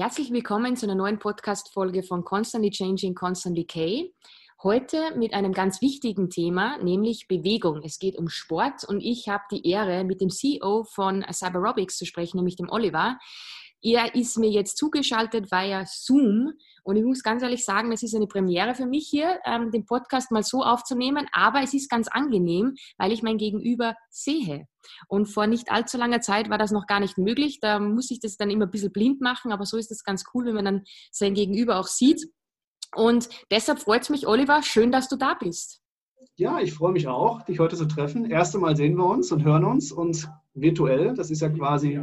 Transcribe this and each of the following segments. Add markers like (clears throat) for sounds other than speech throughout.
Herzlich willkommen zu einer neuen Podcast-Folge von Constantly Changing, Constantly K. Heute mit einem ganz wichtigen Thema, nämlich Bewegung. Es geht um Sport und ich habe die Ehre, mit dem CEO von Cyberobics zu sprechen, nämlich dem Oliver. Er ist mir jetzt zugeschaltet via Zoom und ich muss ganz ehrlich sagen, es ist eine Premiere für mich hier, ähm, den Podcast mal so aufzunehmen, aber es ist ganz angenehm, weil ich mein Gegenüber sehe. Und vor nicht allzu langer Zeit war das noch gar nicht möglich. Da muss ich das dann immer ein bisschen blind machen, aber so ist es ganz cool, wenn man dann sein Gegenüber auch sieht. Und deshalb freut es mich, Oliver, schön, dass du da bist. Ja, ich freue mich auch, dich heute zu treffen. Erste Mal sehen wir uns und hören uns und virtuell. Das ist ja quasi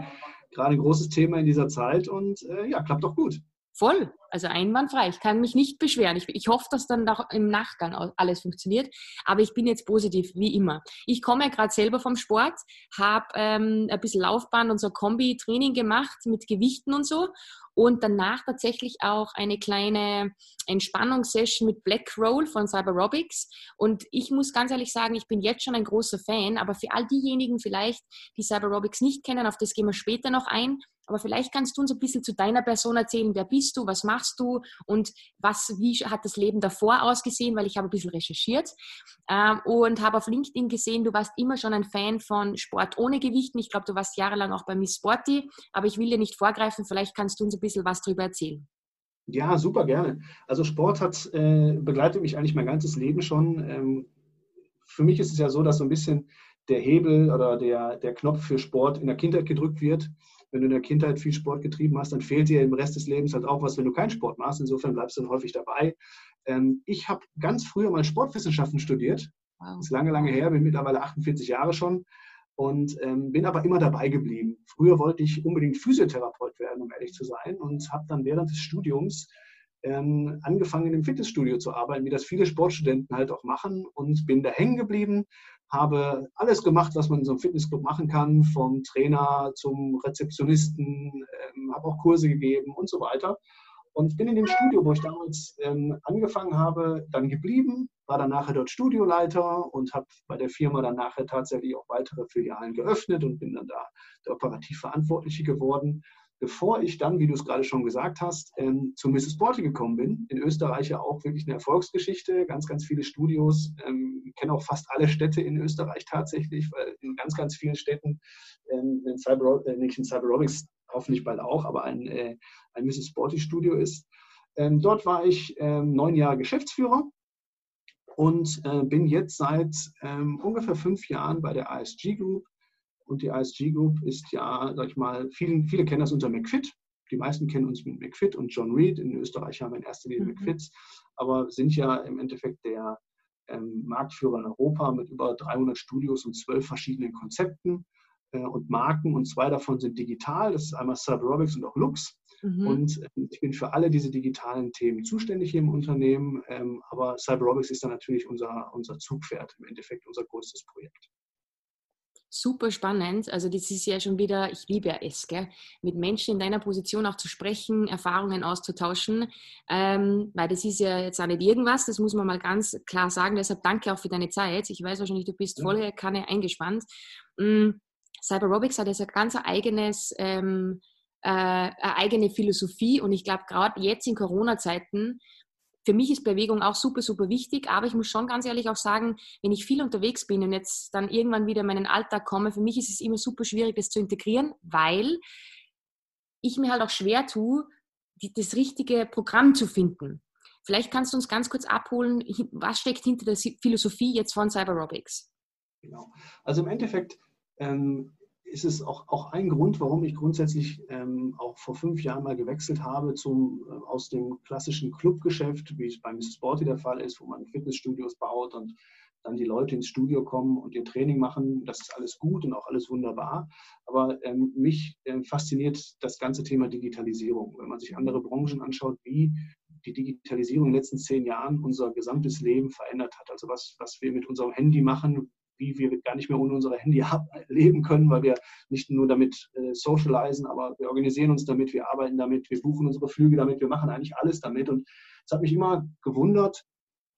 gerade ein großes Thema in dieser Zeit und äh, ja, klappt doch gut. Voll, also einwandfrei. Ich kann mich nicht beschweren. Ich, ich hoffe, dass dann auch im Nachgang alles funktioniert. Aber ich bin jetzt positiv, wie immer. Ich komme ja gerade selber vom Sport, habe ähm, ein bisschen Laufbahn und so Kombi-Training gemacht mit Gewichten und so und danach tatsächlich auch eine kleine Entspannungssession mit Black Roll von Cyberobics. Und ich muss ganz ehrlich sagen, ich bin jetzt schon ein großer Fan, aber für all diejenigen vielleicht, die Cyberobics nicht kennen, auf das gehen wir später noch ein. Aber vielleicht kannst du uns ein bisschen zu deiner Person erzählen. Wer bist du? Was machst du? Und was, wie hat das Leben davor ausgesehen? Weil ich habe ein bisschen recherchiert ähm, und habe auf LinkedIn gesehen, du warst immer schon ein Fan von Sport ohne Gewichten. Ich glaube, du warst jahrelang auch bei Miss Sporty. Aber ich will dir nicht vorgreifen. Vielleicht kannst du uns ein bisschen was darüber erzählen? Ja, super gerne. Also Sport hat äh, begleitet mich eigentlich mein ganzes Leben schon. Ähm, für mich ist es ja so, dass so ein bisschen der Hebel oder der, der Knopf für Sport in der Kindheit gedrückt wird. Wenn du in der Kindheit viel Sport getrieben hast, dann fehlt dir im Rest des Lebens halt auch was, wenn du keinen Sport machst. Insofern bleibst du dann häufig dabei. Ähm, ich habe ganz früher mal Sportwissenschaften studiert. Wow. Das ist lange, lange her, bin mittlerweile 48 Jahre schon und ähm, bin aber immer dabei geblieben. Früher wollte ich unbedingt Physiotherapeut werden, um ehrlich zu sein, und habe dann während des Studiums ähm, angefangen, im Fitnessstudio zu arbeiten, wie das viele Sportstudenten halt auch machen, und bin da hängen geblieben, habe alles gemacht, was man in so einem Fitnessclub machen kann, vom Trainer zum Rezeptionisten, ähm, habe auch Kurse gegeben und so weiter. Und bin in dem Studio, wo ich damals ähm, angefangen habe, dann geblieben, war dann nachher dort Studioleiter und habe bei der Firma dann nachher tatsächlich auch weitere Filialen geöffnet und bin dann da der operativ Verantwortliche geworden, bevor ich dann, wie du es gerade schon gesagt hast, ähm, zu Mrs. Sporty gekommen bin. In Österreich ja auch wirklich eine Erfolgsgeschichte, ganz, ganz viele Studios. Ähm, ich kenne auch fast alle Städte in Österreich tatsächlich, weil in ganz, ganz vielen Städten ähm, in Cyber, äh, nicht in Cyberobics, hoffentlich bald auch, aber ein, äh, ein Mrs. Sporty Studio ist. Ähm, dort war ich ähm, neun Jahre Geschäftsführer und äh, bin jetzt seit ähm, ungefähr fünf Jahren bei der ASG Group. Und die ASG Group ist ja, sag ich mal, viele, viele kennen das unter McFit. Die meisten kennen uns mit McFit und John Reed. In Österreich haben wir in erster Linie mhm. McFits, aber sind ja im Endeffekt der ähm, Marktführer in Europa mit über 300 Studios und zwölf verschiedenen Konzepten äh, und Marken. Und zwei davon sind digital. Das ist einmal Cyberobics und auch Lux. Mhm. Und ähm, ich bin für alle diese digitalen Themen zuständig hier im Unternehmen. Ähm, aber CyberRobics ist dann natürlich unser, unser Zugpferd, im Endeffekt unser größtes Projekt. Super spannend. Also das ist ja schon wieder, ich liebe ja es, gell? mit Menschen in deiner Position auch zu sprechen, Erfahrungen auszutauschen, ähm, weil das ist ja jetzt auch nicht irgendwas, das muss man mal ganz klar sagen. Deshalb danke auch für deine Zeit. Ich weiß wahrscheinlich, du bist voll Kanne eingespannt. Mhm. Cyberobics hat jetzt ein ganz eigenes ähm, äh, eine eigene Philosophie. Und ich glaube, gerade jetzt in Corona-Zeiten, für mich ist Bewegung auch super, super wichtig. Aber ich muss schon ganz ehrlich auch sagen, wenn ich viel unterwegs bin und jetzt dann irgendwann wieder in meinen Alltag komme, für mich ist es immer super schwierig, das zu integrieren, weil ich mir halt auch schwer tue, die, das richtige Programm zu finden. Vielleicht kannst du uns ganz kurz abholen, was steckt hinter der Philosophie jetzt von Cyberobics? Genau. Also im Endeffekt ähm, ist es auch, auch ein Grund, warum ich grundsätzlich ähm, auch vor fünf Jahren mal gewechselt habe zum, äh, aus dem klassischen Clubgeschäft, wie es bei Mrs. Sporty der Fall ist, wo man Fitnessstudios baut und dann die Leute ins Studio kommen und ihr Training machen. Das ist alles gut und auch alles wunderbar. Aber ähm, mich äh, fasziniert das ganze Thema Digitalisierung. Wenn man sich andere Branchen anschaut, wie die Digitalisierung in den letzten zehn Jahren unser gesamtes Leben verändert hat. Also was, was wir mit unserem Handy machen, wie wir gar nicht mehr ohne unser Handy (laughs) leben können, weil wir nicht nur damit äh, socialisen, aber wir organisieren uns damit, wir arbeiten damit, wir buchen unsere Flüge damit, wir machen eigentlich alles damit. Und es hat mich immer gewundert,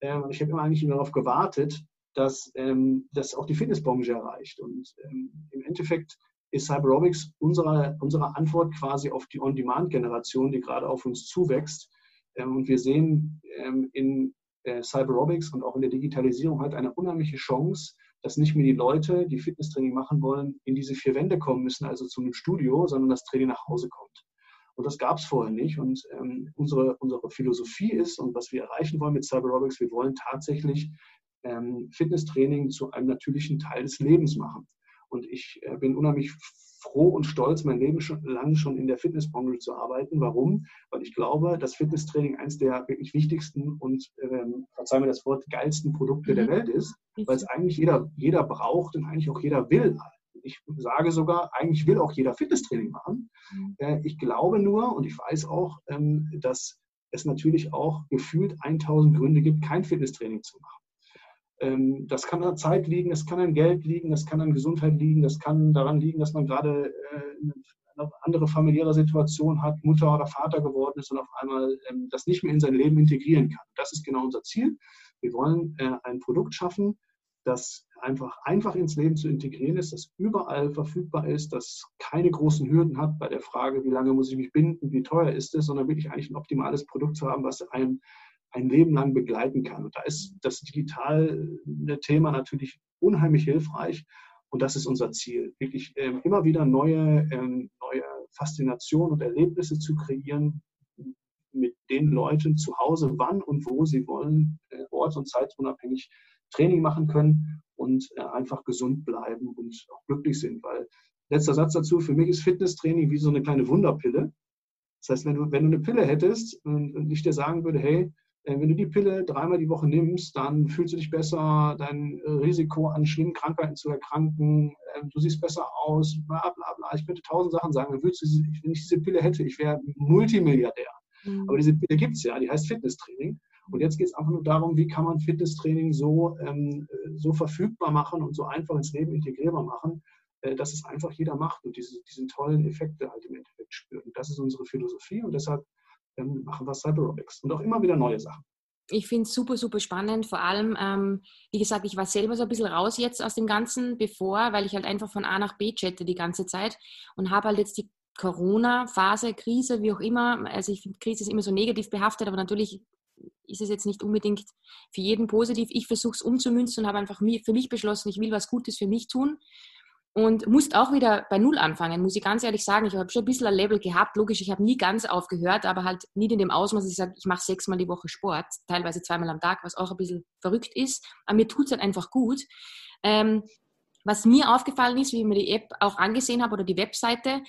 äh, ich habe immer eigentlich darauf gewartet, dass ähm, das auch die Fitnessbranche erreicht. Und ähm, im Endeffekt ist Cyberobics unsere, unsere Antwort quasi auf die On-Demand-Generation, die gerade auf uns zuwächst. Ähm, und wir sehen ähm, in äh, Cyberobics und auch in der Digitalisierung halt eine unheimliche Chance, dass nicht mehr die Leute, die Fitnesstraining machen wollen, in diese vier Wände kommen müssen, also zum Studio, sondern das Training nach Hause kommt. Und das gab es vorher nicht. Und ähm, unsere, unsere Philosophie ist und was wir erreichen wollen mit Cyberobics, wir wollen tatsächlich ähm, Fitnesstraining zu einem natürlichen Teil des Lebens machen. Und ich äh, bin unheimlich froh und stolz, mein Leben schon, lang schon in der Fitnessbranche zu arbeiten. Warum? Weil ich glaube, dass Fitnesstraining eines der wirklich wichtigsten und, ähm, verzeihen wir das Wort, geilsten Produkte mhm. der Welt ist, weil es eigentlich jeder, jeder braucht und eigentlich auch jeder will. Ich sage sogar, eigentlich will auch jeder Fitnesstraining machen. Mhm. Äh, ich glaube nur und ich weiß auch, ähm, dass es natürlich auch gefühlt 1000 Gründe gibt, kein Fitnesstraining zu machen. Ähm, das kann an Zeit liegen, das kann an Geld liegen, das kann an Gesundheit liegen, das kann daran liegen, dass man gerade äh, eine andere familiäre Situation hat, Mutter oder Vater geworden ist und auf einmal ähm, das nicht mehr in sein Leben integrieren kann. Das ist genau unser Ziel. Wir wollen äh, ein Produkt schaffen, das einfach einfach ins Leben zu integrieren ist, das überall verfügbar ist, das keine großen Hürden hat bei der Frage, wie lange muss ich mich binden, wie teuer ist es, sondern wirklich eigentlich ein optimales Produkt zu haben, was einem ein Leben lang begleiten kann. Und da ist das digitale Thema natürlich unheimlich hilfreich. Und das ist unser Ziel, wirklich ähm, immer wieder neue, ähm, neue Faszinationen und Erlebnisse zu kreieren, mit den Leuten zu Hause, wann und wo sie wollen, äh, orts- und zeitunabhängig Training machen können und äh, einfach gesund bleiben und auch glücklich sind. Weil letzter Satz dazu, für mich ist Fitnesstraining wie so eine kleine Wunderpille. Das heißt, wenn du, wenn du eine Pille hättest und, und ich dir sagen würde, hey, äh, wenn du die Pille dreimal die Woche nimmst, dann fühlst du dich besser, dein äh, Risiko an schlimmen Krankheiten zu erkranken, ähm, du siehst besser aus, bla bla bla. Ich könnte tausend Sachen sagen. Wenn ich diese Pille hätte, ich wäre Multimilliardär. Mhm. Aber diese Pille gibt es ja, die heißt Fitnesstraining. Und jetzt geht es einfach nur darum, wie kann man Fitnesstraining so, ähm, so verfügbar machen und so einfach ins Leben integrierbar machen, äh, dass es einfach jeder macht und diese, diesen tollen Effekte halt im Endeffekt spürt. Und das ist unsere Philosophie und deshalb ähm, machen wir Cyberobics und auch immer wieder neue Sachen. Ich finde es super, super spannend. Vor allem, ähm, wie gesagt, ich war selber so ein bisschen raus jetzt aus dem Ganzen, bevor, weil ich halt einfach von A nach B chatte die ganze Zeit und habe halt jetzt die Corona-Phase, Krise, wie auch immer. Also ich finde, Krise ist immer so negativ behaftet, aber natürlich ist es jetzt nicht unbedingt für jeden positiv. Ich versuche es umzumünzen und habe einfach für mich beschlossen, ich will was Gutes für mich tun und musste auch wieder bei Null anfangen, muss ich ganz ehrlich sagen. Ich habe schon ein bisschen ein Level gehabt. Logisch, ich habe nie ganz aufgehört, aber halt nicht in dem Ausmaß, dass ich sage, ich mache sechsmal die Woche Sport, teilweise zweimal am Tag, was auch ein bisschen verrückt ist. Aber mir tut es halt einfach gut. Ähm, was mir aufgefallen ist, wie ich mir die App auch angesehen habe oder die Webseite,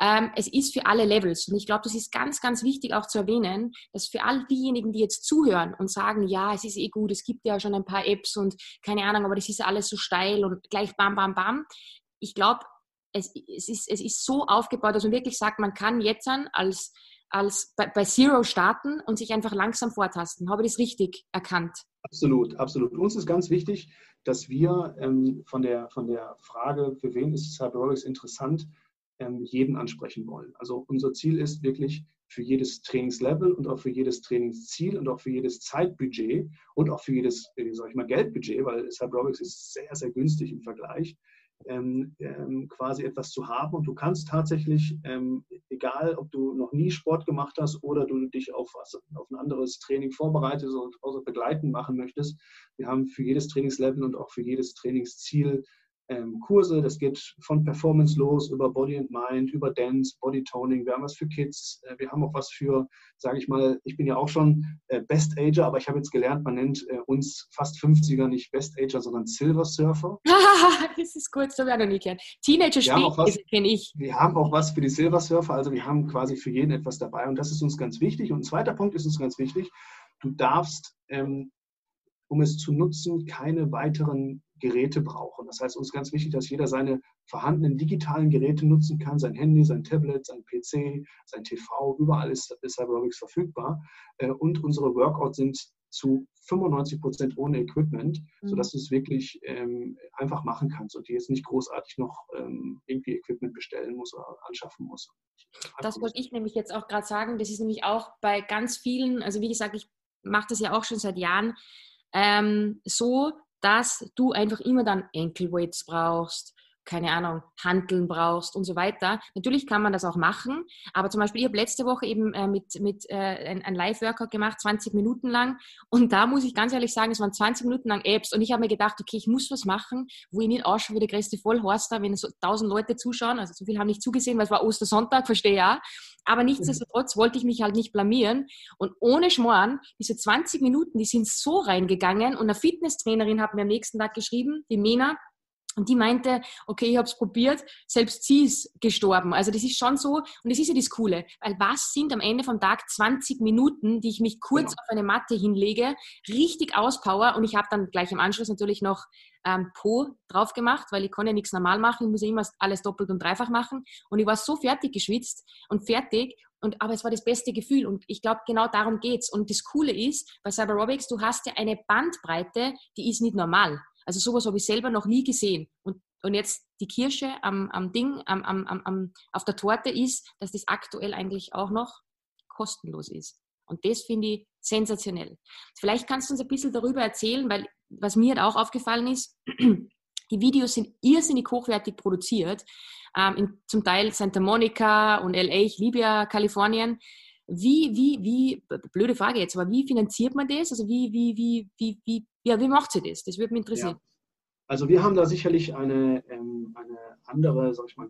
ähm, es ist für alle Levels. Und ich glaube, das ist ganz, ganz wichtig auch zu erwähnen, dass für all diejenigen, die jetzt zuhören und sagen, ja, es ist eh gut, es gibt ja schon ein paar Apps und keine Ahnung, aber das ist alles so steil und gleich bam, bam, bam. Ich glaube, es, es, ist, es ist so aufgebaut, dass man wirklich sagt, man kann jetzt als, als bei, bei Zero starten und sich einfach langsam vortasten. Habe ich das richtig erkannt? Absolut, absolut. Uns ist ganz wichtig, dass wir ähm, von, der, von der Frage, für wen ist Cyberolics interessant, ähm, jeden ansprechen wollen. Also unser Ziel ist wirklich für jedes Trainingslevel und auch für jedes Trainingsziel und auch für jedes Zeitbudget und auch für jedes, sag ich mal, Geldbudget, weil Cyberobics ist sehr, sehr günstig im Vergleich, ähm, ähm, quasi etwas zu haben. Und du kannst tatsächlich, ähm, egal ob du noch nie Sport gemacht hast oder du dich auf, was, auf ein anderes Training vorbereitest und außer begleiten machen möchtest, wir haben für jedes Trainingslevel und auch für jedes Trainingsziel Kurse. Das geht von Performance los über Body and Mind, über Dance, Body Toning. Wir haben was für Kids. Äh, wir haben auch was für, sage ich mal, ich bin ja auch schon äh, Best Ager, aber ich habe jetzt gelernt, man nennt äh, uns fast 50er nicht Best Ager, sondern Silver Surfer. (laughs) das ist kurz, ich auch noch nie gehört. Teenager kenne ich. Wir haben auch was für die Silver Surfer, also wir haben quasi für jeden etwas dabei und das ist uns ganz wichtig. Und ein zweiter Punkt ist uns ganz wichtig. Du darfst ähm, um es zu nutzen, keine weiteren Geräte brauchen. Das heißt, uns ist ganz wichtig, dass jeder seine vorhandenen digitalen Geräte nutzen kann, sein Handy, sein Tablet, sein PC, sein TV, überall ist, ist Cyberobics verfügbar. Äh, und unsere Workouts sind zu 95 Prozent ohne Equipment, mhm. sodass du es wirklich ähm, einfach machen kannst und dir jetzt nicht großartig noch ähm, irgendwie Equipment bestellen muss oder anschaffen muss. Das wollte ich nämlich jetzt auch gerade sagen. Das ist nämlich auch bei ganz vielen, also wie gesagt, ich mache das ja auch schon seit Jahren, ähm, so, dass du einfach immer dann Ankle Weights brauchst keine Ahnung, Handeln brauchst und so weiter. Natürlich kann man das auch machen, aber zum Beispiel, ich habe letzte Woche eben äh, mit, mit äh, ein, ein Live-Workout gemacht, 20 Minuten lang. Und da muss ich ganz ehrlich sagen, es waren 20 Minuten lang Apps und ich habe mir gedacht, okay, ich muss was machen, wo ich nicht ausschaue wie der größte Vollhorster, wenn so 1000 Leute zuschauen, also so viel haben nicht zugesehen, weil es war Ostersonntag, (laughs) verstehe ja, aber nichtsdestotrotz wollte ich mich halt nicht blamieren. Und ohne Schmoren, diese 20 Minuten, die sind so reingegangen. Und eine Fitnesstrainerin hat mir am nächsten Tag geschrieben, die Mena, und die meinte, okay, ich habe es probiert, selbst sie ist gestorben. Also das ist schon so, und das ist ja das Coole, weil was sind am Ende vom Tag 20 Minuten, die ich mich kurz genau. auf eine Matte hinlege, richtig auspower und ich habe dann gleich im Anschluss natürlich noch ähm, Po drauf gemacht, weil ich kann ja nichts normal machen, ich muss ja immer alles doppelt und dreifach machen und ich war so fertig geschwitzt und fertig und, aber es war das beste Gefühl und ich glaube, genau darum geht's. Und das Coole ist, bei Cyberobics, du hast ja eine Bandbreite, die ist nicht normal. Also sowas habe ich selber noch nie gesehen. Und, und jetzt die Kirsche am, am Ding, am, am, am, auf der Torte ist, dass das aktuell eigentlich auch noch kostenlos ist. Und das finde ich sensationell. Vielleicht kannst du uns ein bisschen darüber erzählen, weil was mir halt auch aufgefallen ist, (clears throat) die Videos sind irrsinnig hochwertig produziert. Ähm, in, zum Teil Santa Monica und LA, ich liebe ja Kalifornien. Wie, wie, wie, blöde Frage jetzt, aber wie finanziert man das? Also wie, wie, wie, wie, wie, ja, wie macht sie das? Das würde mich interessieren. Ja. Also wir haben da sicherlich eine, ähm, eine andere, sag ich mal,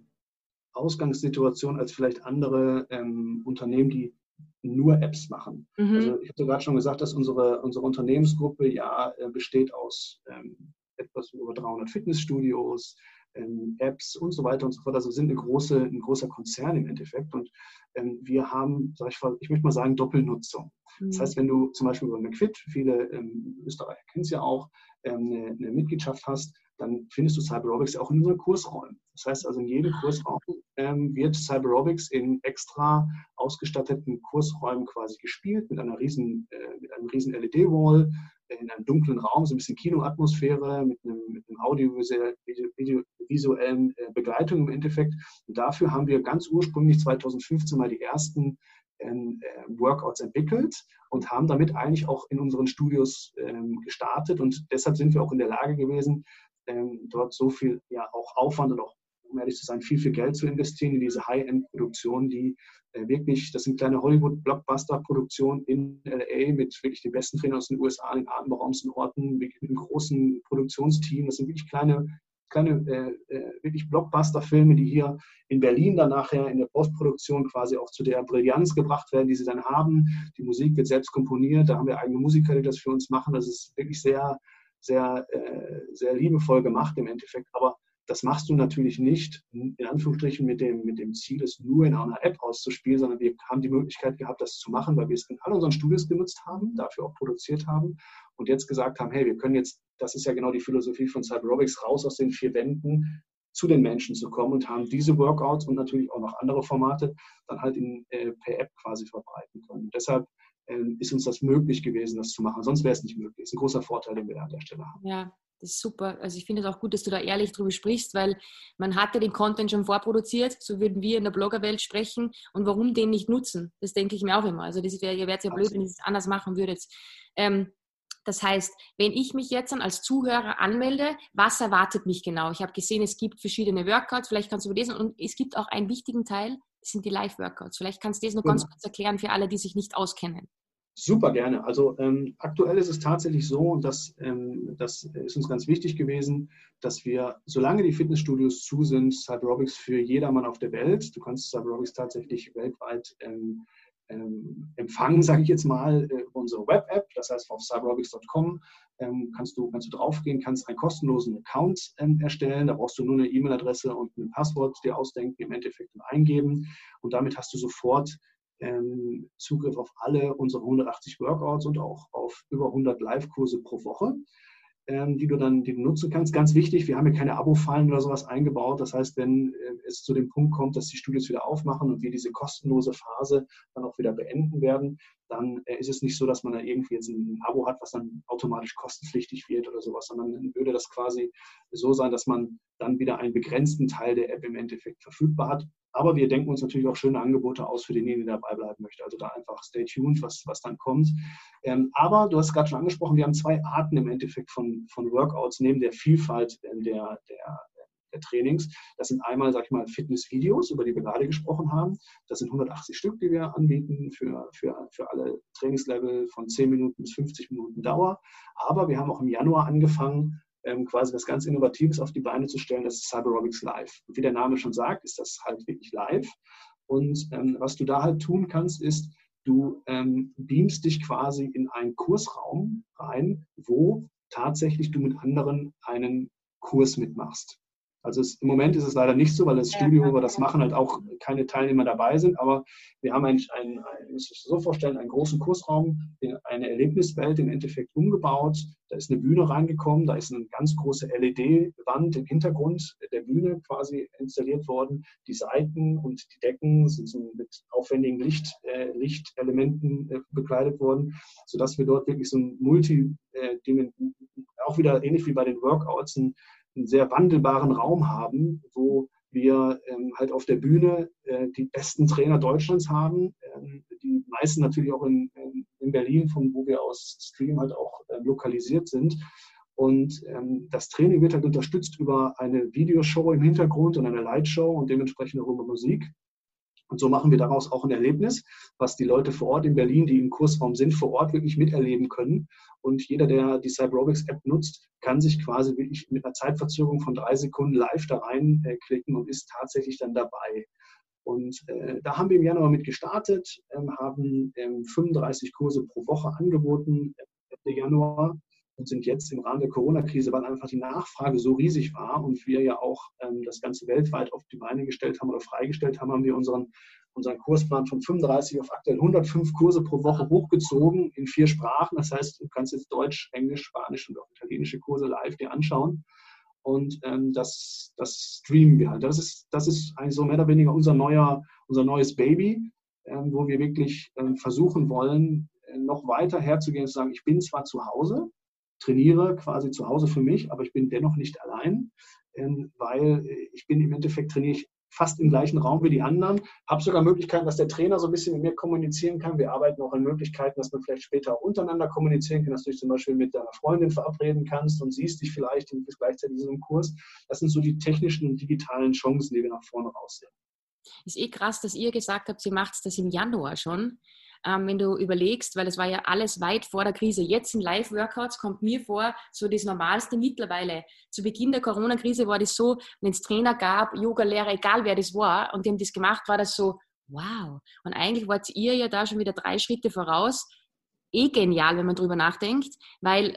Ausgangssituation als vielleicht andere ähm, Unternehmen, die nur Apps machen. Mhm. Also ich habe gerade schon gesagt, dass unsere, unsere Unternehmensgruppe ja äh, besteht aus ähm, etwas über 300 Fitnessstudios, ähm, Apps und so weiter und so fort. Also sind eine große, ein großer Konzern im Endeffekt. Und ähm, wir haben, sag ich, ich möchte mal sagen, Doppelnutzung. Mhm. Das heißt, wenn du zum Beispiel bei McFit, viele ähm, Österreicher kennen es ja auch, ähm, eine, eine, Mitgliedschaft hast, dann findest du Cyberobics auch in unseren Kursräumen. Das heißt also, in jedem Kursraum ähm, wird Cyberobics in extra ausgestatteten Kursräumen quasi gespielt, mit einer riesen, äh, mit einem riesen LED-Wall, in einem dunklen Raum, so ein bisschen Kinoatmosphäre mit einem, mit einem audiovisuellen äh, Begleitung im Endeffekt. Und dafür haben wir ganz ursprünglich 2015 mal die ersten ähm, äh, Workouts entwickelt und haben damit eigentlich auch in unseren Studios ähm, gestartet. Und deshalb sind wir auch in der Lage gewesen, ähm, dort so viel ja auch Aufwand und auch um ehrlich zu sein, viel, viel Geld zu investieren in diese High-End-Produktionen, die äh, wirklich, das sind kleine Hollywood-Blockbuster-Produktionen in LA mit wirklich den besten Trainern aus den USA, den atemberaubendsten Orten, wirklich mit einem großen Produktionsteam. Das sind wirklich kleine, kleine äh, äh, wirklich Blockbuster-Filme, die hier in Berlin dann nachher in der Postproduktion quasi auch zu der Brillanz gebracht werden, die sie dann haben. Die Musik wird selbst komponiert, da haben wir eigene Musiker, die das für uns machen. Das ist wirklich sehr, sehr, äh, sehr liebevoll gemacht im Endeffekt. Aber das machst du natürlich nicht, in Anführungsstrichen, mit dem, mit dem Ziel, es nur in einer App auszuspielen, sondern wir haben die Möglichkeit gehabt, das zu machen, weil wir es in all unseren Studios genutzt haben, dafür auch produziert haben und jetzt gesagt haben, hey, wir können jetzt, das ist ja genau die Philosophie von Cyberobics, raus aus den vier Wänden zu den Menschen zu kommen und haben diese Workouts und natürlich auch noch andere Formate dann halt in, äh, per App quasi verbreiten können. Und deshalb äh, ist uns das möglich gewesen, das zu machen. Sonst wäre es nicht möglich. Das ist ein großer Vorteil, den wir da an der Stelle haben. Ja, das ist super. Also ich finde es auch gut, dass du da ehrlich drüber sprichst, weil man hatte den Content schon vorproduziert, so würden wir in der Bloggerwelt sprechen und warum den nicht nutzen? Das denke ich mir auch immer. Also das wäre ihr wärt ja blöd, wenn ihr es anders machen würdet. Ähm, das heißt, wenn ich mich jetzt dann als Zuhörer anmelde, was erwartet mich genau? Ich habe gesehen, es gibt verschiedene Workouts, vielleicht kannst du lesen und es gibt auch einen wichtigen Teil, das sind die Live-Workouts. Vielleicht kannst du das noch genau. ganz kurz erklären für alle, die sich nicht auskennen. Super gerne. Also ähm, aktuell ist es tatsächlich so, und das, ähm, das ist uns ganz wichtig gewesen, dass wir, solange die Fitnessstudios zu sind, Cyberobics für jedermann auf der Welt, du kannst Cyberobics tatsächlich weltweit ähm, ähm empfangen, sage ich jetzt mal, äh, unsere Web-App, das heißt auf cyberobics.com ähm, kannst, du, kannst du draufgehen, kannst einen kostenlosen Account ähm, erstellen, da brauchst du nur eine E-Mail-Adresse und ein Passwort dir ausdenken, im Endeffekt und eingeben und damit hast du sofort ähm, Zugriff auf alle unsere 180 Workouts und auch auf über 100 Live-Kurse pro Woche, ähm, die, du dann, die du nutzen kannst. Ganz wichtig, wir haben hier keine Abo-Fallen oder sowas eingebaut. Das heißt, wenn äh, es zu dem Punkt kommt, dass die Studios wieder aufmachen und wir diese kostenlose Phase dann auch wieder beenden werden, dann äh, ist es nicht so, dass man da irgendwie jetzt ein Abo hat, was dann automatisch kostenpflichtig wird oder sowas, sondern dann würde das quasi so sein, dass man dann wieder einen begrenzten Teil der App im Endeffekt verfügbar hat. Aber wir denken uns natürlich auch schöne Angebote aus für denjenigen, der dabei bleiben möchte. Also da einfach stay tuned, was, was dann kommt. Ähm, aber du hast gerade schon angesprochen, wir haben zwei Arten im Endeffekt von, von Workouts neben der Vielfalt der, der der Trainings. Das sind einmal, sag ich mal, Fitnessvideos, über die wir gerade gesprochen haben. Das sind 180 Stück, die wir anbieten für, für, für alle Trainingslevel von 10 Minuten bis 50 Minuten Dauer. Aber wir haben auch im Januar angefangen, ähm, quasi was ganz Innovatives auf die Beine zu stellen, das ist Cyberobics Live. Und wie der Name schon sagt, ist das halt wirklich live. Und ähm, was du da halt tun kannst, ist, du ähm, beamst dich quasi in einen Kursraum rein, wo tatsächlich du mit anderen einen Kurs mitmachst. Also es, im Moment ist es leider nicht so, weil das Studio, wo wir das machen, halt auch keine Teilnehmer dabei sind. Aber wir haben eigentlich einen, einen muss ich so vorstellen, einen großen Kursraum, eine Erlebniswelt im Endeffekt umgebaut. Da ist eine Bühne reingekommen, da ist eine ganz große LED-Wand im Hintergrund der Bühne quasi installiert worden. Die Seiten und die Decken sind so mit aufwendigen Licht, äh, Lichtelementen äh, bekleidet worden, sodass wir dort wirklich so ein Multi, äh, auch wieder ähnlich wie bei den Workouts, ein einen sehr wandelbaren Raum haben, wo wir ähm, halt auf der Bühne äh, die besten Trainer Deutschlands haben, ähm, die meisten natürlich auch in, in, Berlin, von wo wir aus Stream halt auch äh, lokalisiert sind. Und ähm, das Training wird halt unterstützt über eine Videoshow im Hintergrund und eine Lightshow und dementsprechend auch über Musik. Und so machen wir daraus auch ein Erlebnis, was die Leute vor Ort in Berlin, die im Kursraum sind, vor Ort wirklich miterleben können. Und jeder, der die Cyberobics-App nutzt, kann sich quasi wirklich mit einer Zeitverzögerung von drei Sekunden live da reinklicken und ist tatsächlich dann dabei. Und äh, da haben wir im Januar mit gestartet, ähm, haben ähm, 35 Kurse pro Woche angeboten Ende Januar und sind jetzt im Rahmen der Corona-Krise, weil einfach die Nachfrage so riesig war und wir ja auch ähm, das Ganze weltweit auf die Beine gestellt haben oder freigestellt haben, haben wir unseren, unseren Kursplan von 35 auf aktuell 105 Kurse pro Woche hochgezogen in vier Sprachen. Das heißt, du kannst jetzt Deutsch, Englisch, Spanisch und auch italienische Kurse live dir anschauen. Und ähm, das, das streamen wir halt. Das ist, das ist eigentlich so mehr oder weniger unser, neuer, unser neues Baby, ähm, wo wir wirklich ähm, versuchen wollen, äh, noch weiter herzugehen und zu sagen, ich bin zwar zu Hause, trainiere quasi zu Hause für mich, aber ich bin dennoch nicht allein, ähm, weil ich bin im Endeffekt trainiere ich fast im gleichen Raum wie die anderen, habe sogar Möglichkeiten, dass der Trainer so ein bisschen mit mir kommunizieren kann. Wir arbeiten auch an Möglichkeiten, dass man vielleicht später auch untereinander kommunizieren kann, dass du dich zum Beispiel mit deiner Freundin verabreden kannst und siehst dich vielleicht gleichzeitig in so einem Kurs. Das sind so die technischen und digitalen Chancen, die wir nach vorne raussehen. Ist eh krass, dass ihr gesagt habt, ihr macht das im Januar schon ähm, wenn du überlegst, weil es war ja alles weit vor der Krise. Jetzt in Live-Workouts kommt mir vor, so das Normalste mittlerweile. Zu Beginn der Corona-Krise war das so, wenn es Trainer gab, Yoga-Lehrer, egal wer das war, und die haben das gemacht, war das so, wow. Und eigentlich wart ihr ja da schon wieder drei Schritte voraus. Eh genial, wenn man drüber nachdenkt, weil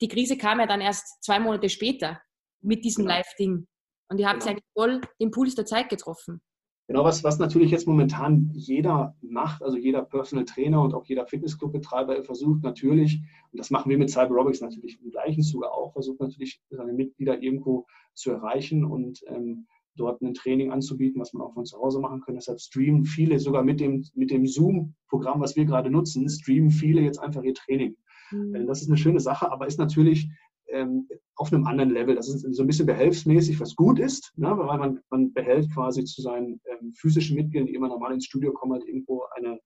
die Krise kam ja dann erst zwei Monate später mit diesem genau. Live-Ding. Und ihr habt genau. eigentlich voll den Puls der Zeit getroffen. Genau, was, was natürlich jetzt momentan jeder macht, also jeder Personal Trainer und auch jeder Fitnessclub-Betreiber versucht natürlich, und das machen wir mit Cyberobics natürlich im gleichen Zuge auch, versucht natürlich seine Mitglieder irgendwo zu erreichen und ähm, dort ein Training anzubieten, was man auch von zu Hause machen kann. Deshalb streamen viele, sogar mit dem, mit dem Zoom-Programm, was wir gerade nutzen, streamen viele jetzt einfach ihr Training. Mhm. Das ist eine schöne Sache, aber ist natürlich ähm, auf einem anderen Level. Das ist so ein bisschen behelfsmäßig, was gut ist, ne? weil man, man behält quasi zu seinen ähm, physischen Mitgliedern, die immer normal ins Studio kommen, halt irgendwo eine,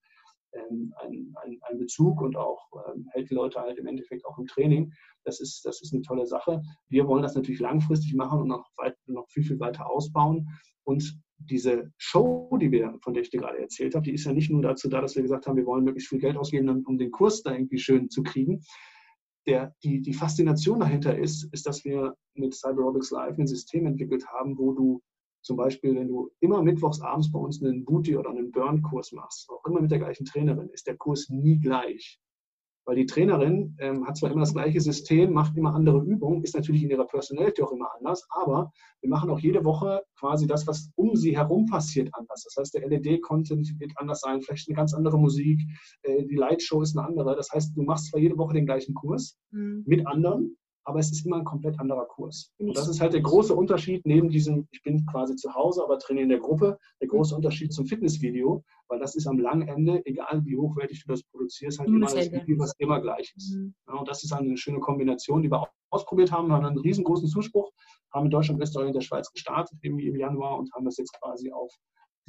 ähm, einen, einen, Bezug und auch ähm, hält die Leute halt im Endeffekt auch im Training. Das ist, das ist eine tolle Sache. Wir wollen das natürlich langfristig machen und noch, weit, noch viel, viel weiter ausbauen. Und diese Show, die wir, von der ich dir gerade erzählt habe, die ist ja nicht nur dazu da, dass wir gesagt haben, wir wollen möglichst viel Geld ausgeben, um den Kurs da irgendwie schön zu kriegen, der, die, die Faszination dahinter ist, ist, dass wir mit Cyberobics Live ein System entwickelt haben, wo du zum Beispiel, wenn du immer mittwochs abends bei uns einen Booty oder einen Burn-Kurs machst, auch immer mit der gleichen Trainerin, ist der Kurs nie gleich. Weil die Trainerin ähm, hat zwar immer das gleiche System, macht immer andere Übungen, ist natürlich in ihrer Personality auch immer anders, aber wir machen auch jede Woche quasi das, was um sie herum passiert, anders. Das heißt, der LED-Content wird anders sein, vielleicht eine ganz andere Musik, äh, die Lightshow ist eine andere. Das heißt, du machst zwar jede Woche den gleichen Kurs mhm. mit anderen, aber es ist immer ein komplett anderer Kurs. Und das ist halt der große Unterschied neben diesem, ich bin quasi zu Hause, aber trainiere in der Gruppe, der große Unterschied zum Fitnessvideo, weil das ist am langen Ende, egal wie hochwertig du das produzierst, halt immer das Video, was immer gleich ist. Mhm. Ja, und das ist eine schöne Kombination, die wir auch ausprobiert haben, haben einen riesengroßen Zuspruch, haben in Deutschland, Österreich und der Schweiz gestartet im, im Januar und haben das jetzt quasi auf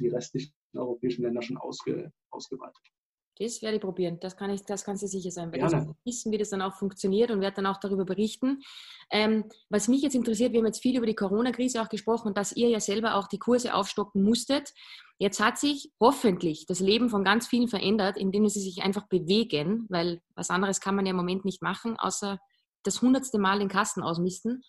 die restlichen europäischen Länder schon ausge, ausgeweitet. Das werde ich probieren. Das kann ich, das kannst du sicher sein, weil Gerne. ich wissen, wie das dann auch funktioniert und werde dann auch darüber berichten. Ähm, was mich jetzt interessiert, wir haben jetzt viel über die Corona-Krise auch gesprochen und dass ihr ja selber auch die Kurse aufstocken musstet. Jetzt hat sich hoffentlich das Leben von ganz vielen verändert, indem sie sich einfach bewegen, weil was anderes kann man ja im Moment nicht machen, außer das hundertste Mal den Kasten ausmisten.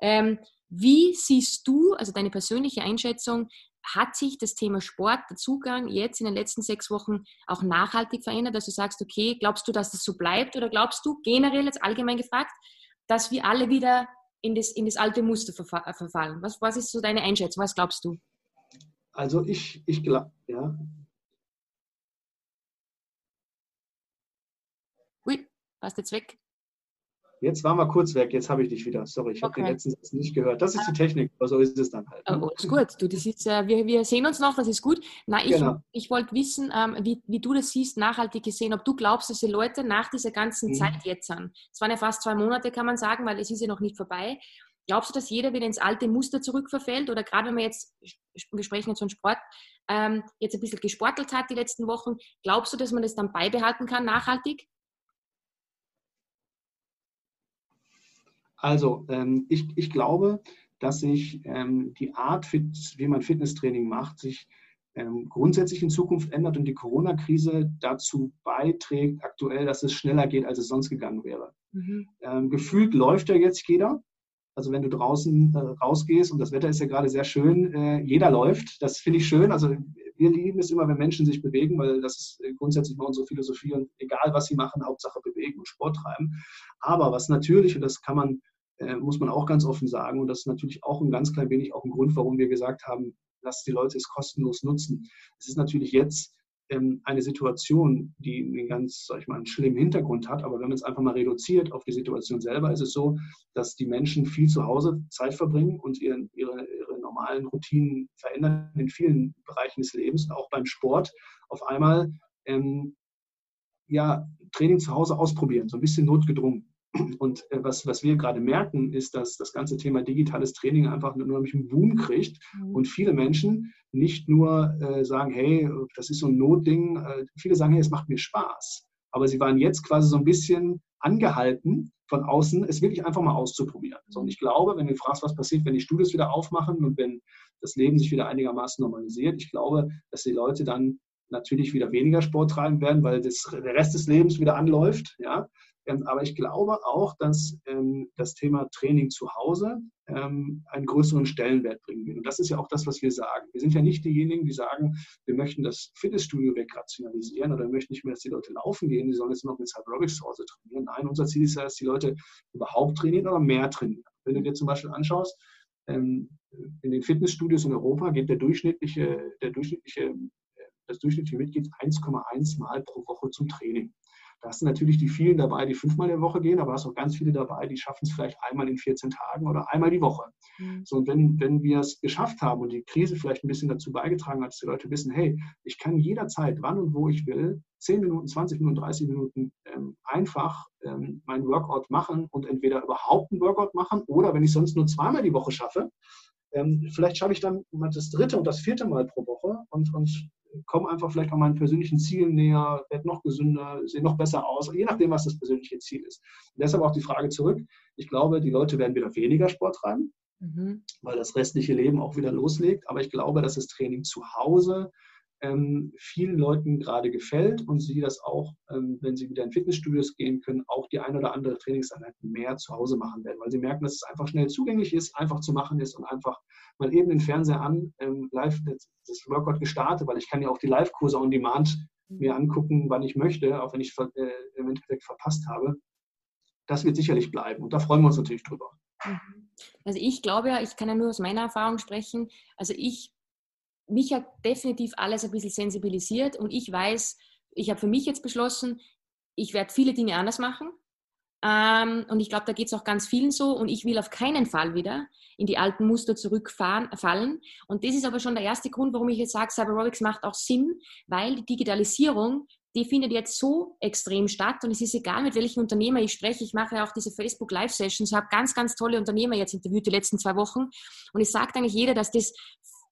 Ähm, wie siehst du, also deine persönliche Einschätzung, hat sich das Thema Sport, der Zugang jetzt in den letzten sechs Wochen auch nachhaltig verändert, dass du sagst, okay, glaubst du, dass das so bleibt oder glaubst du generell jetzt allgemein gefragt, dass wir alle wieder in das, in das alte Muster verfallen? Was, was ist so deine Einschätzung? Was glaubst du? Also ich, ich glaube, ja. Ui, warst jetzt weg? Jetzt waren wir kurz weg, jetzt habe ich dich wieder. Sorry, ich okay. habe den letzten Satz nicht gehört. Das ist die Technik, aber so ist es dann halt. Ne? Oh, ist gut. Du, das ist, äh, wir, wir sehen uns noch, das ist gut. Na, ich, genau. ich wollte wissen, ähm, wie, wie du das siehst, nachhaltig gesehen, ob du glaubst, dass die Leute nach dieser ganzen mhm. Zeit jetzt sind. Es waren ja fast zwei Monate, kann man sagen, weil es ist ja noch nicht vorbei. Glaubst du, dass jeder wieder ins alte Muster zurückverfällt? Oder gerade wenn man jetzt, wir sprechen jetzt von Sport, ähm, jetzt ein bisschen gesportelt hat die letzten Wochen, glaubst du, dass man das dann beibehalten kann, nachhaltig? Also ähm, ich, ich glaube, dass sich ähm, die Art, wie man Fitnesstraining macht, sich ähm, grundsätzlich in Zukunft ändert und die Corona-Krise dazu beiträgt, aktuell, dass es schneller geht, als es sonst gegangen wäre. Mhm. Ähm, gefühlt läuft ja jetzt jeder. Also wenn du draußen äh, rausgehst und das Wetter ist ja gerade sehr schön, äh, jeder läuft. Das finde ich schön. Also wir lieben es immer, wenn Menschen sich bewegen, weil das ist äh, grundsätzlich mal unsere Philosophie und egal was sie machen, Hauptsache bewegen und Sport treiben. Aber was natürlich, und das kann man, äh, muss man auch ganz offen sagen, und das ist natürlich auch ein ganz klein wenig auch ein Grund, warum wir gesagt haben, lass die Leute es kostenlos nutzen. Es ist natürlich jetzt ähm, eine Situation, die einen ganz, sag ich mal, einen schlimmen Hintergrund hat, aber wenn man es einfach mal reduziert auf die Situation selber, ist es so, dass die Menschen viel zu Hause Zeit verbringen und ihre, ihre, ihre normalen Routinen verändern in vielen Bereichen des Lebens, auch beim Sport auf einmal ähm, ja, Training zu Hause ausprobieren, so ein bisschen notgedrungen. Und äh, was, was wir gerade merken, ist, dass das ganze Thema digitales Training einfach einen enormen Boom kriegt mhm. und viele Menschen nicht nur äh, sagen, hey, das ist so ein Notding, äh, viele sagen, hey, es macht mir Spaß. Aber sie waren jetzt quasi so ein bisschen angehalten, von außen es wirklich einfach mal auszuprobieren. Und ich glaube, wenn du fragst, was passiert, wenn die Studios wieder aufmachen und wenn das Leben sich wieder einigermaßen normalisiert, ich glaube, dass die Leute dann natürlich wieder weniger Sport treiben werden, weil das, der Rest des Lebens wieder anläuft. Ja? Ähm, aber ich glaube auch, dass ähm, das Thema Training zu Hause ähm, einen größeren Stellenwert bringen wird. Und das ist ja auch das, was wir sagen. Wir sind ja nicht diejenigen, die sagen, wir möchten das Fitnessstudio wegrationalisieren oder wir möchten nicht mehr, dass die Leute laufen gehen, die sollen jetzt noch mit Cyberobics zu Hause trainieren. Nein, unser Ziel ist ja, dass die Leute überhaupt trainieren oder mehr trainieren. Wenn du dir zum Beispiel anschaust, in den Fitnessstudios in Europa geht der durchschnittliche, der durchschnittliche, das durchschnittliche Mitglied 1,1 Mal pro Woche zum Training. Da du natürlich die vielen dabei, die fünfmal in der Woche gehen, aber hast auch ganz viele dabei, die schaffen es vielleicht einmal in 14 Tagen oder einmal die Woche. Mhm. So, und wenn, wenn wir es geschafft haben und die Krise vielleicht ein bisschen dazu beigetragen hat, dass die Leute wissen, hey, ich kann jederzeit, wann und wo ich will, 10 Minuten, 20 Minuten, 30 Minuten ähm, einfach ähm, meinen Workout machen und entweder überhaupt einen Workout machen oder wenn ich sonst nur zweimal die Woche schaffe, ähm, vielleicht schaffe ich dann mal das dritte und das vierte Mal pro Woche und, und komme einfach vielleicht auch meinen persönlichen Zielen näher, werde noch gesünder, sehe noch besser aus, je nachdem, was das persönliche Ziel ist. Und deshalb auch die Frage zurück. Ich glaube, die Leute werden wieder weniger Sport treiben, mhm. weil das restliche Leben auch wieder loslegt. Aber ich glaube, dass das Training zu Hause ähm, vielen Leuten gerade gefällt und sie das auch, ähm, wenn sie wieder in Fitnessstudios gehen können, auch die ein oder andere Trainingseinheit mehr zu Hause machen werden, weil sie merken, dass es einfach schnell zugänglich ist, einfach zu machen ist und einfach mal eben den Fernseher an, ähm, live das, das Workout gestartet, weil ich kann ja auch die Live-Kurse on Demand mir angucken, wann ich möchte, auch wenn ich äh, im Endeffekt verpasst habe. Das wird sicherlich bleiben und da freuen wir uns natürlich drüber. Mhm. Also ich glaube ja, ich kann ja nur aus meiner Erfahrung sprechen. Also ich mich hat definitiv alles ein bisschen sensibilisiert und ich weiß, ich habe für mich jetzt beschlossen, ich werde viele Dinge anders machen. Ähm, und ich glaube, da geht es auch ganz vielen so. Und ich will auf keinen Fall wieder in die alten Muster zurückfallen. Und das ist aber schon der erste Grund, warum ich jetzt sage, Cyberobics macht auch Sinn, weil die Digitalisierung, die findet jetzt so extrem statt. Und es ist egal, mit welchen Unternehmer ich spreche. Ich mache ja auch diese Facebook Live-Sessions, habe ganz, ganz tolle Unternehmer jetzt interviewt die letzten zwei Wochen. Und es sagt eigentlich jeder, dass das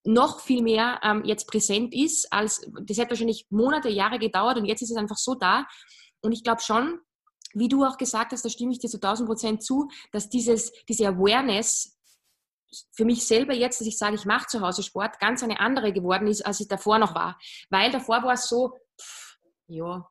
noch viel mehr ähm, jetzt präsent ist, als das hat wahrscheinlich Monate, Jahre gedauert und jetzt ist es einfach so da. Und ich glaube schon, wie du auch gesagt hast, da stimme ich dir zu 1000 Prozent zu, dass dieses, diese Awareness für mich selber jetzt, dass ich sage, ich mache zu Hause Sport, ganz eine andere geworden ist, als es davor noch war. Weil davor war es so, ja,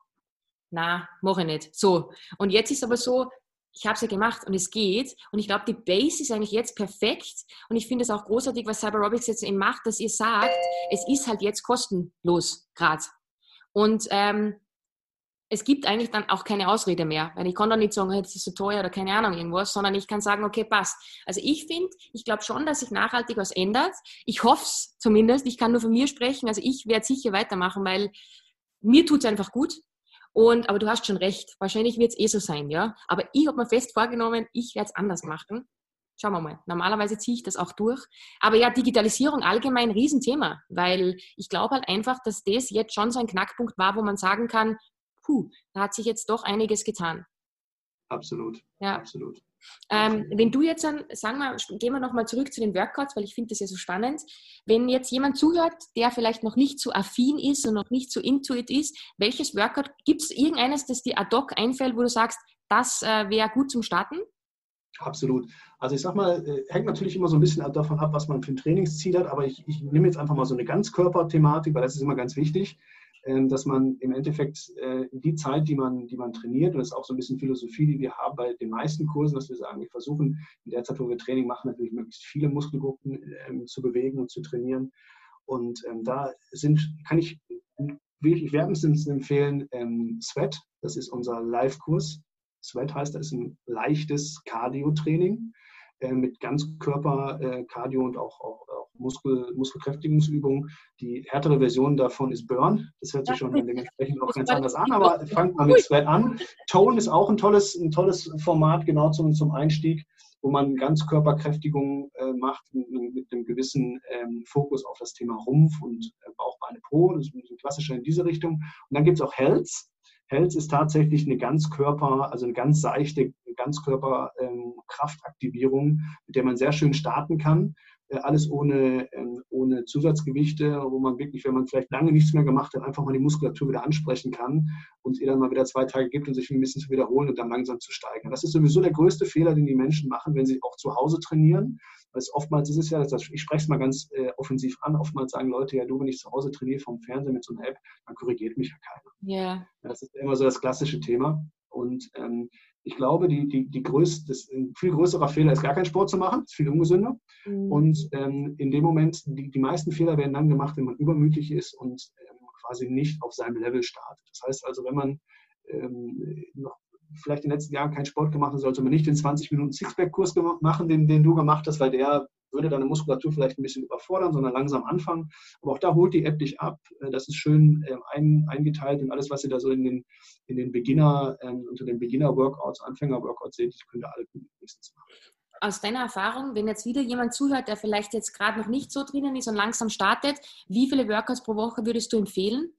na, mache ich nicht. So. Und jetzt ist aber so, ich habe es ja gemacht und es geht. Und ich glaube, die Base ist eigentlich jetzt perfekt. Und ich finde es auch großartig, was Cyberobics jetzt eben macht, dass ihr sagt, es ist halt jetzt kostenlos gerade. Und ähm, es gibt eigentlich dann auch keine Ausrede mehr, weil ich kann doch nicht sagen, jetzt ist so teuer oder keine Ahnung irgendwas, sondern ich kann sagen, okay, passt. Also ich finde, ich glaube schon, dass sich nachhaltig was ändert. Ich hoffe es zumindest. Ich kann nur von mir sprechen. Also ich werde sicher weitermachen, weil mir tut es einfach gut. Und, aber du hast schon recht. Wahrscheinlich wird es eh so sein, ja. Aber ich habe mir fest vorgenommen, ich werde es anders machen. Schauen wir mal. Normalerweise ziehe ich das auch durch. Aber ja, Digitalisierung allgemein ein Riesenthema, weil ich glaube halt einfach, dass das jetzt schon so ein Knackpunkt war, wo man sagen kann, puh, da hat sich jetzt doch einiges getan. Absolut. Ja. Absolut. Ähm, wenn du jetzt dann, sagen wir, gehen wir nochmal zurück zu den Workouts, weil ich finde das ja so spannend. Wenn jetzt jemand zuhört, der vielleicht noch nicht so affin ist und noch nicht so intuit ist, welches Workout, gibt es irgendeines, das dir ad hoc einfällt, wo du sagst, das äh, wäre gut zum Starten? Absolut. Also ich sag mal, äh, hängt natürlich immer so ein bisschen davon ab, was man für ein Trainingsziel hat, aber ich, ich nehme jetzt einfach mal so eine Ganzkörperthematik, weil das ist immer ganz wichtig. Ähm, dass man im Endeffekt äh, die Zeit, die man, die man trainiert, und das ist auch so ein bisschen Philosophie, die wir haben bei den meisten Kursen, dass wir sagen, wir versuchen in der Zeit, wo wir Training machen, natürlich möglichst viele Muskelgruppen ähm, zu bewegen und zu trainieren. Und ähm, da sind, kann ich wirklich wärmstens empfehlen, Sweat, das ist unser Live-Kurs. Sweat heißt, das ist ein leichtes Cardio-Training mit Ganzkörper-Cardio äh, und auch, auch, Muskel, Muskelkräftigungsübungen. Die härtere Version davon ist Burn. Das hört sich schon dementsprechend auch ganz anders an, aber fangt mal mit Sweat an. Tone ist auch ein tolles, ein tolles Format, genau zum, zum Einstieg, wo man Ganzkörperkräftigung äh, macht mit, mit, einem gewissen ähm, Fokus auf das Thema Rumpf und äh, Bauch, Beine, Po. Das ist ein klassischer in diese Richtung. Und dann gibt es auch Health. Health ist tatsächlich eine Ganzkörper, also eine ganz seichte Ganzkörperkraftaktivierung, ähm, mit der man sehr schön starten kann. Äh, alles ohne, ähm, ohne Zusatzgewichte, wo man wirklich, wenn man vielleicht lange nichts mehr gemacht hat, einfach mal die Muskulatur wieder ansprechen kann und ihr dann mal wieder zwei Tage gibt und sich ein bisschen zu wiederholen und dann langsam zu steigern. Das ist sowieso der größte Fehler, den die Menschen machen, wenn sie auch zu Hause trainieren. Weil es oftmals ist es ja, ich spreche es mal ganz äh, offensiv an, oftmals sagen Leute, ja du, wenn ich zu Hause trainiere vom Fernsehen mit so einer App, dann korrigiert mich ja keiner. Yeah. Das ist immer so das klassische Thema. Und ähm, ich glaube, die, die, die größte, das, ein viel größerer Fehler ist, gar keinen Sport zu machen. Das ist viel ungesünder. Mhm. Und ähm, in dem Moment, die, die meisten Fehler werden dann gemacht, wenn man übermütig ist und ähm, quasi nicht auf seinem Level startet. Das heißt also, wenn man ähm, noch vielleicht in den letzten Jahren keinen Sport gemacht hat, sollte man nicht den 20 Minuten Sixpack-Kurs machen, den, den du gemacht hast, weil der würde deine Muskulatur vielleicht ein bisschen überfordern, sondern langsam anfangen. Aber auch da holt die App dich ab. Äh, das ist schön ähm, ein, eingeteilt und alles, was ihr da so in den, in den Beginner, ähm, unter den Beginner-Workouts, Anfänger-Workouts seht, könnt ihr alle mindestens machen. Aus deiner Erfahrung, wenn jetzt wieder jemand zuhört, der vielleicht jetzt gerade noch nicht so drinnen ist und langsam startet, wie viele Workouts pro Woche würdest du empfehlen?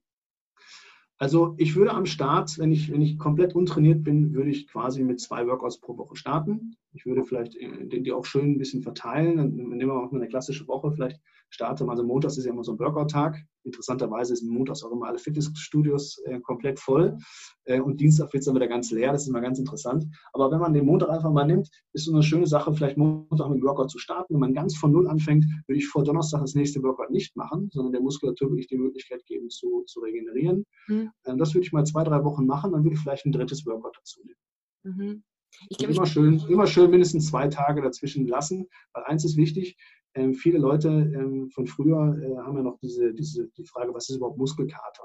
Also ich würde am Start, wenn ich, wenn ich komplett untrainiert bin, würde ich quasi mit zwei Workouts pro Woche starten. Ich würde vielleicht äh, die auch schön ein bisschen verteilen. Dann nehmen wir mal eine klassische Woche, vielleicht starte also montags ist ja immer so ein Workout-Tag. Interessanterweise ist montags auch immer alle Fitnessstudios äh, komplett voll äh, und Dienstag wird es dann wieder ganz leer. Das ist immer ganz interessant. Aber wenn man den Montag einfach mal nimmt, ist so eine schöne Sache, vielleicht Montag mit dem Workout zu starten. Wenn man ganz von Null anfängt, würde ich vor Donnerstag das nächste Workout nicht machen, sondern der Muskulatur würde ich die Möglichkeit geben, zu, zu regenerieren. Mhm. Äh, das würde ich mal zwei, drei Wochen machen, dann würde ich vielleicht ein drittes Workout dazu nehmen. Mhm. Ich glaub, immer, schön, immer schön mindestens zwei Tage dazwischen lassen, weil eins ist wichtig, ähm, viele Leute ähm, von früher äh, haben ja noch diese, diese, die Frage, was ist überhaupt Muskelkater?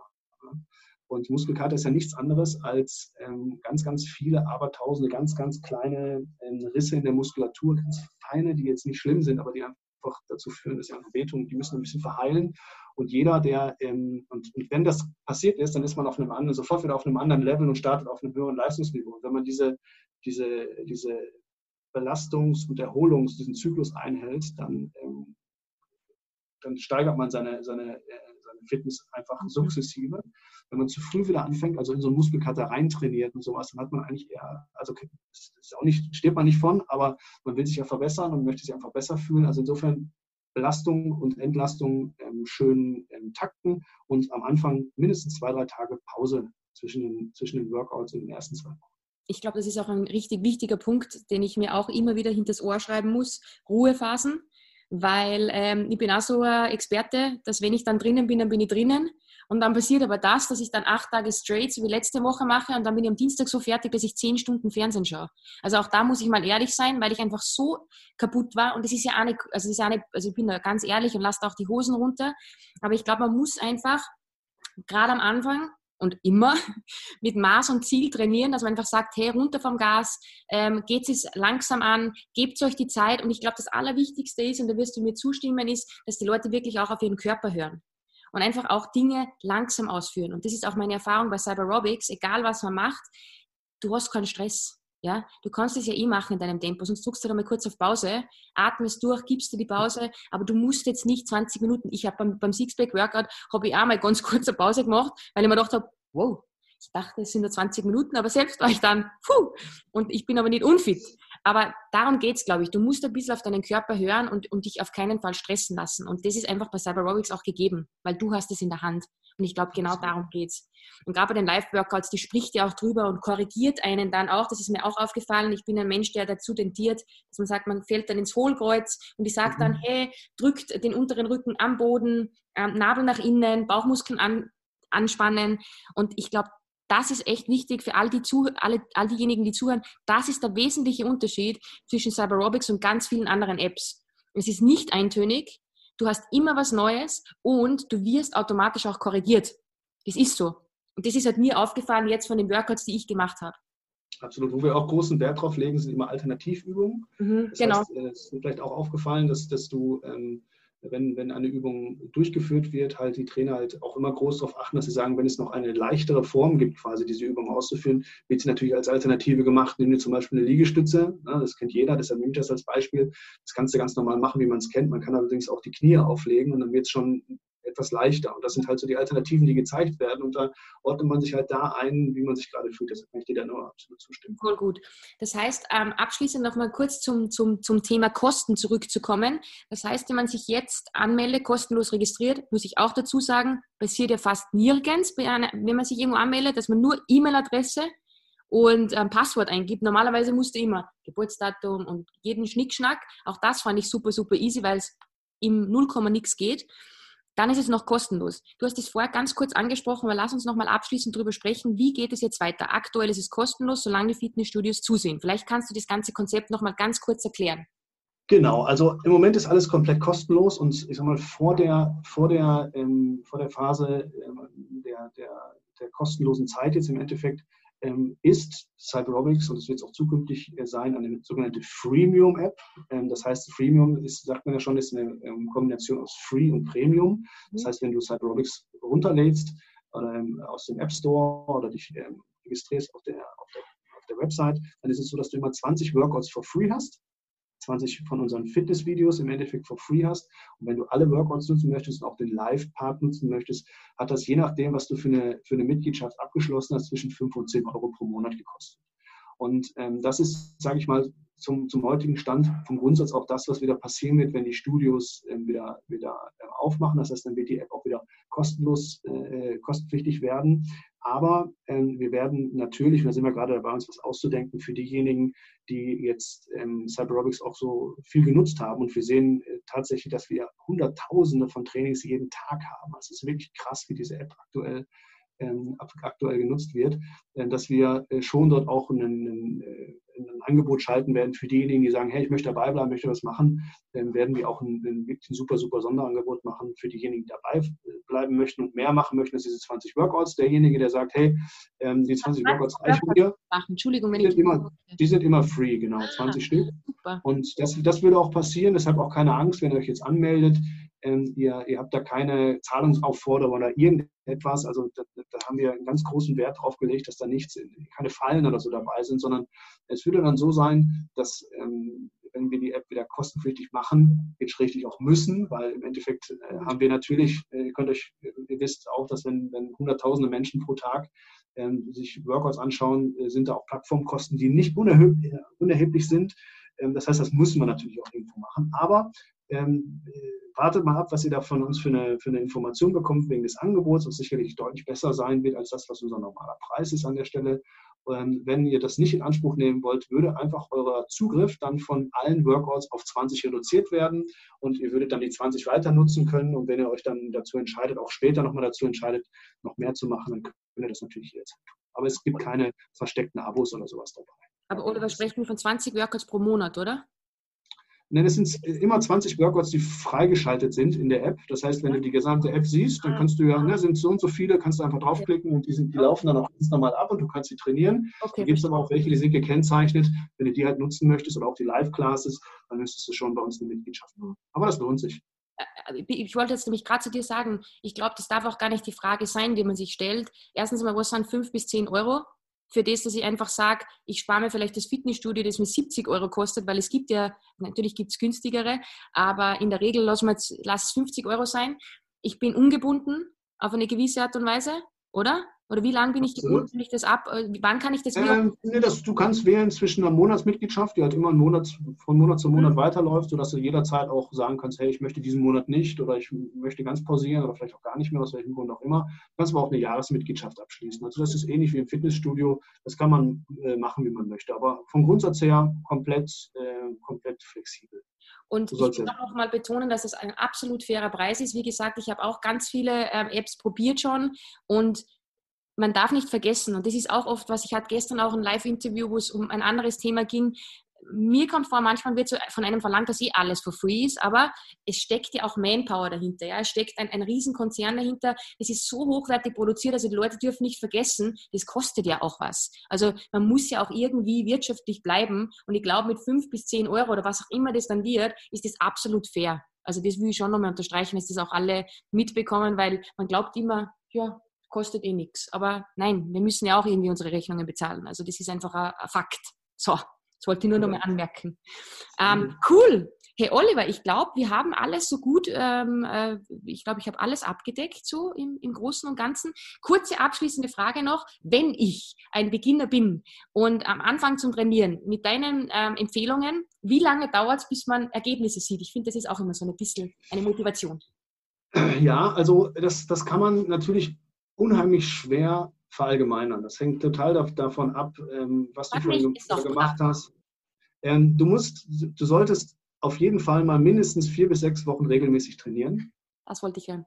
Und Muskelkater ist ja nichts anderes als ähm, ganz, ganz viele, aber tausende ganz, ganz kleine ähm, Risse in der Muskulatur, ganz feine, die jetzt nicht schlimm sind, aber die einfach dazu führen, dass sie einfach wehtun. Die müssen ein bisschen verheilen. Und jeder, der, ähm, und, und, wenn das passiert ist, dann ist man auf einem anderen, sofort wieder auf einem anderen Level und startet auf einem höheren Leistungsniveau. Und wenn man diese, diese, diese Belastungs- und Erholungs-, diesen Zyklus einhält, dann, ähm, dann steigert man seine, seine, äh, seine Fitness einfach mhm. sukzessive. Wenn man zu früh wieder anfängt, also in so einen Muskelkater reintrainiert und sowas, dann hat man eigentlich eher, also ist auch nicht, steht man nicht von, aber man will sich ja verbessern und möchte sich einfach besser fühlen. Also insofern Belastung und Entlastung ähm, schön ähm, takten und am Anfang mindestens zwei, drei Tage Pause zwischen den, zwischen den Workouts in den ersten zwei Wochen. Ich glaube, das ist auch ein richtig wichtiger Punkt, den ich mir auch immer wieder hinters Ohr schreiben muss. Ruhephasen, weil ähm, ich bin auch so ein Experte, dass wenn ich dann drinnen bin, dann bin ich drinnen. Und dann passiert aber das, dass ich dann acht Tage straight, so wie letzte Woche mache, und dann bin ich am Dienstag so fertig, dass ich zehn Stunden Fernsehen schaue. Also auch da muss ich mal ehrlich sein, weil ich einfach so kaputt war. Und das ist ja nicht, also, das ist nicht, also ich bin da ganz ehrlich und lasse auch die Hosen runter. Aber ich glaube, man muss einfach gerade am Anfang und immer (laughs) mit Maß und Ziel trainieren, dass man einfach sagt, hey, runter vom Gas, ähm, geht es langsam an, gebt euch die Zeit. Und ich glaube, das Allerwichtigste ist, und da wirst du mir zustimmen, ist, dass die Leute wirklich auch auf ihren Körper hören und einfach auch Dinge langsam ausführen. Und das ist auch meine Erfahrung bei Cyberobics, egal was man macht, du hast keinen Stress. Ja, du kannst es ja eh machen in deinem Tempo, sonst drückst du da mal kurz auf Pause, atmest durch, gibst dir die Pause, aber du musst jetzt nicht 20 Minuten. Ich habe beim, beim Sixpack-Workout habe ich auch mal ganz kurz eine Pause gemacht, weil ich mir gedacht habe, wow, ich dachte, es sind nur 20 Minuten, aber selbst war ich dann, puh, und ich bin aber nicht unfit. Aber darum geht es, glaube ich. Du musst ein bisschen auf deinen Körper hören und, und dich auf keinen Fall stressen lassen. Und das ist einfach bei Cyberobics auch gegeben, weil du hast es in der Hand. Und ich glaube, genau darum geht es. Und gerade bei den Live-Workouts, die spricht ja auch drüber und korrigiert einen dann auch. Das ist mir auch aufgefallen. Ich bin ein Mensch, der dazu tendiert, dass man sagt, man fällt dann ins Hohlkreuz und die sagt mhm. dann, hey, drückt den unteren Rücken am Boden, ähm, Nabel nach innen, Bauchmuskeln an, anspannen. Und ich glaube, das ist echt wichtig für all, die zu, alle, all diejenigen, die zuhören. Das ist der wesentliche Unterschied zwischen Cyberobics und ganz vielen anderen Apps. Es ist nicht eintönig, du hast immer was Neues und du wirst automatisch auch korrigiert. Das ist so. Und das ist halt mir aufgefallen jetzt von den Workouts, die ich gemacht habe. Absolut. Wo wir auch großen Wert drauf legen, sind immer Alternativübungen. Mhm, das genau. Heißt, äh, es ist mir vielleicht auch aufgefallen, dass, dass du ähm, wenn, wenn eine Übung durchgeführt wird, halt die Trainer halt auch immer groß darauf achten, dass sie sagen, wenn es noch eine leichtere Form gibt, quasi diese Übung auszuführen, wird sie natürlich als Alternative gemacht. Nimm dir zum Beispiel eine Liegestütze, ne, das kennt jeder, deshalb nehme ich das als Beispiel. Das kannst du ganz normal machen, wie man es kennt. Man kann allerdings auch die Knie auflegen und dann wird es schon etwas leichter. Und das sind halt so die Alternativen, die gezeigt werden. Und da ordnet man sich halt da ein, wie man sich gerade fühlt. Deshalb kann ich dir da nur absolut zustimmen. Cool, gut. Das heißt, ähm, abschließend nochmal kurz zum, zum, zum Thema Kosten zurückzukommen. Das heißt, wenn man sich jetzt anmeldet, kostenlos registriert, muss ich auch dazu sagen, passiert ja fast nirgends, wenn man sich irgendwo anmeldet, dass man nur E-Mail-Adresse und ein Passwort eingibt. Normalerweise musst du immer Geburtsdatum und jeden Schnickschnack. Auch das fand ich super, super easy, weil es im 0, nix geht dann ist es noch kostenlos. Du hast es vorher ganz kurz angesprochen, aber lass uns nochmal abschließend darüber sprechen, wie geht es jetzt weiter? Aktuell ist es kostenlos, solange die Fitnessstudios zusehen. Vielleicht kannst du das ganze Konzept nochmal ganz kurz erklären. Genau, also im Moment ist alles komplett kostenlos und ich sag mal, vor der, vor der, ähm, vor der Phase ähm, der, der, der kostenlosen Zeit jetzt im Endeffekt ist Cyberobics, und das wird es auch zukünftig äh, sein, eine sogenannte Freemium-App. Ähm, das heißt, Freemium ist, sagt man ja schon, ist eine ähm, Kombination aus Free und Premium. Das mhm. heißt, wenn du Cyberobics runterlädst ähm, aus dem App Store oder dich ähm, registrierst auf der, auf, der, auf der Website, dann ist es so, dass du immer 20 Workouts for free hast 20 von unseren Fitnessvideos im Endeffekt for free hast. Und wenn du alle Workouts nutzen möchtest und auch den Live-Part nutzen möchtest, hat das je nachdem, was du für eine, für eine Mitgliedschaft abgeschlossen hast, zwischen 5 und 10 Euro pro Monat gekostet. Und ähm, das ist, sage ich mal, zum, zum heutigen Stand vom Grundsatz auch das, was wieder passieren wird, wenn die Studios äh, wieder, wieder äh, aufmachen. Das heißt, dann wird die App auch wieder kostenlos, äh, kostenpflichtig werden. Aber ähm, wir werden natürlich, da sind wir gerade dabei, uns was auszudenken für diejenigen, die jetzt ähm, Cyberobics auch so viel genutzt haben. Und wir sehen äh, tatsächlich, dass wir Hunderttausende von Trainings jeden Tag haben. Also es ist wirklich krass, wie diese App aktuell ähm, aktuell genutzt wird, äh, dass wir äh, schon dort auch einen, äh, ein Angebot schalten werden für diejenigen, die sagen, hey, ich möchte dabei bleiben, möchte was machen, dann werden wir auch ein, ein, wirklich ein super, super Sonderangebot machen für diejenigen, die dabei bleiben möchten und mehr machen möchten als diese 20 Workouts. Derjenige, der sagt, hey, ähm, die 20 Workouts reichen mir. Entschuldigung, wenn die ich sind immer, Die sind immer free, genau, 20 ah, Stück. Super. Und das, das würde auch passieren, deshalb auch keine Angst, wenn ihr euch jetzt anmeldet. Ähm, ihr, ihr, habt da keine Zahlungsaufforderung oder irgendetwas. Also da, da, haben wir einen ganz großen Wert drauf gelegt, dass da nichts, keine Fallen oder so dabei sind, sondern es würde dann so sein, dass ähm, wenn wir die App wieder kostenpflichtig machen, jetzt richtig auch müssen, weil im Endeffekt äh, haben wir natürlich, äh, ihr könnt euch, ihr wisst auch, dass wenn, wenn hunderttausende Menschen pro Tag ähm, sich Workouts anschauen, äh, sind da auch Plattformkosten, die nicht unerheblich, unerheblich sind. Ähm, das heißt, das müssen wir natürlich auch irgendwo machen. Aber Ähm, wartet mal ab, was ihr da von uns für eine, für eine Information bekommt wegen des Angebots, was sicherlich deutlich besser sein wird als das, was unser normaler Preis ist an der Stelle. Ähm, wenn ihr das nicht in Anspruch nehmen wollt, würde einfach euer Zugriff dann von allen Workouts auf 20 reduziert werden und ihr würdet dann die 20 weiter nutzen können. Und wenn ihr euch dann dazu entscheidet, auch später nochmal dazu entscheidet, noch mehr zu machen, dann könnt ihr das natürlich jederzeit tun. Aber es gibt keine versteckten Abos oder sowas dabei. Aber Oliver spricht von 20 Workouts pro Monat, oder? Nein, es sind immer 20 Workouts, die freigeschaltet sind in der App. Das heißt, wenn du die gesamte App siehst, dann kannst du ja, ne, sind so und so viele, kannst du einfach draufklicken und die, sind, die laufen dann auch ganz normal ab und du kannst sie trainieren. Okay. Da gibt es aber auch welche, die sind gekennzeichnet. Wenn du die halt nutzen möchtest oder auch die Live-Classes, dann müsstest du schon bei uns eine Mitgliedschaft machen. Aber das lohnt sich. Äh, äh, ich wollte jetzt nämlich gerade zu dir sagen, ich glaube, das darf auch gar nicht die Frage sein, die man sich stellt. Erstens mal, was sind 5 bis 10 Euro? Für das, dass ich einfach sage, ich spare mir vielleicht das Fitnessstudio, das mir 70 Euro kostet, weil es gibt ja, natürlich gibt es günstigere, aber in der Regel lass, es 50 Euro sein. Ich bin ungebunden auf eine gewisse Art und Weise, oder? Oder wie lange bin ich gebunden? Ich das ab? Äh, wann kann ich das? Ähm, nee, das, du kannst wählen zwischen einer Monatsmitgliedschaft, die halt immer Monat, von Monat zu Monat mhm. weiterläuft, sodass du jederzeit auch sagen kannst, hey, ich möchte diesen Monat nicht oder ich möchte ganz pausieren oder vielleicht auch gar nicht mehr, aus welchem Grund auch immer. Du kannst aber auch eine Jahresmitgliedschaft abschließen. Also das ist ähnlich wie im Fitnessstudio. Das kann man äh, machen, wie man möchte. Aber vom Grundsatz her komplett, äh, komplett flexibel. Und ich will auch mal betonen, dass es ein absolut fairer Preis ist. Wie gesagt, ich habe auch ganz viele ähm, Apps probiert schon und man darf nicht vergessen, und das ist auch oft, was ich hatte gestern auch ein Live-Interview, wo es um ein anderes Thema ging. Mir kommt vor, manchmal wird so von einem verlangt, dass eh alles for free ist, aber es steckt ja auch Manpower dahinter. Ja? Es steckt ein, ein Riesenkonzern dahinter. Es ist so hochwertig produziert, also die Leute dürfen nicht vergessen, das kostet ja auch was. Also man muss ja auch irgendwie wirtschaftlich bleiben. Und ich glaube, mit fünf bis zehn Euro oder was auch immer das dann wird, ist das absolut fair. Also das will ich schon nochmal unterstreichen, dass das auch alle mitbekommen, weil man glaubt immer, ja, kostet eh nichts. Aber nein, wir müssen ja auch irgendwie unsere Rechnungen bezahlen. Also das ist einfach ein, ein Fakt. So, das wollte ich nur noch mal anmerken. Ähm, cool. Hey Oliver, ich glaube, wir haben alles so gut, ähm, äh, ich glaube, ich habe alles abgedeckt, so im, im Großen und Ganzen. Kurze abschließende Frage noch. Wenn ich ein Beginner bin und am Anfang zum Trainieren mit deinen ähm, Empfehlungen, wie lange dauert es, bis man Ergebnisse sieht? Ich finde, das ist auch immer so ein bisschen eine Motivation. Ja, also das, das kann man natürlich unheimlich schwer verallgemeinern. Das hängt total davon ab, ähm, was du schon gemacht hast. Ähm, du musst, du solltest auf jeden Fall mal mindestens vier bis sechs Wochen regelmäßig trainieren. Das wollte ich hören.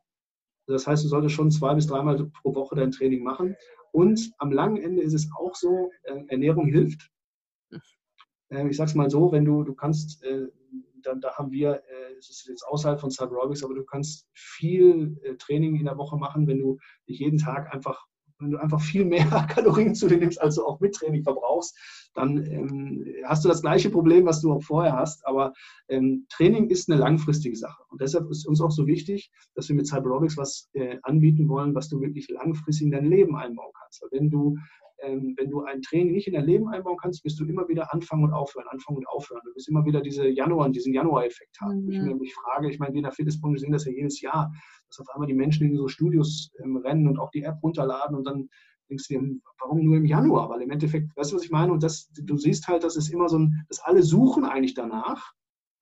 Das heißt, du solltest schon zwei bis dreimal pro Woche dein Training machen. Und am langen Ende ist es auch so, äh, Ernährung hilft. Hm. ich sage es mal so, wenn du, du kannst äh, dann, da haben wir, äh, es ist jetzt außerhalb von Cyberobics, aber du kannst viel äh, Training in der Woche machen, wenn du dich jeden Tag einfach, wenn du einfach viel mehr (laughs) Kalorien zu dir nimmst, als du auch mit Training verbrauchst, dann ähm, hast du das gleiche Problem, was du auch vorher hast. Aber ähm, Training ist eine langfristige Sache. Und deshalb ist uns auch so wichtig, dass wir mit Cyberobics was äh, anbieten wollen, was du wirklich langfristig in dein Leben einbauen kannst. Weil wenn du ähm, wenn du ein Training nicht in dein Leben einbauen kannst, wirst du immer wieder anfangen und aufhören, anfangen und aufhören. Du wirst immer wieder diese Januar, diesen Januar-Effekt haben. Mhm. Ich mir mich frage, ich meine, wir in der Fitnessbranche sehen das ja jedes Jahr, dass auf einmal die Menschen in so Studios ähm, rennen und auch die App runterladen und dann denkst du dir, warum nur im Januar? Weil im Endeffekt, weißt du, was ich meine? Und das, du siehst halt, dass es immer so ein, dass alle suchen eigentlich danach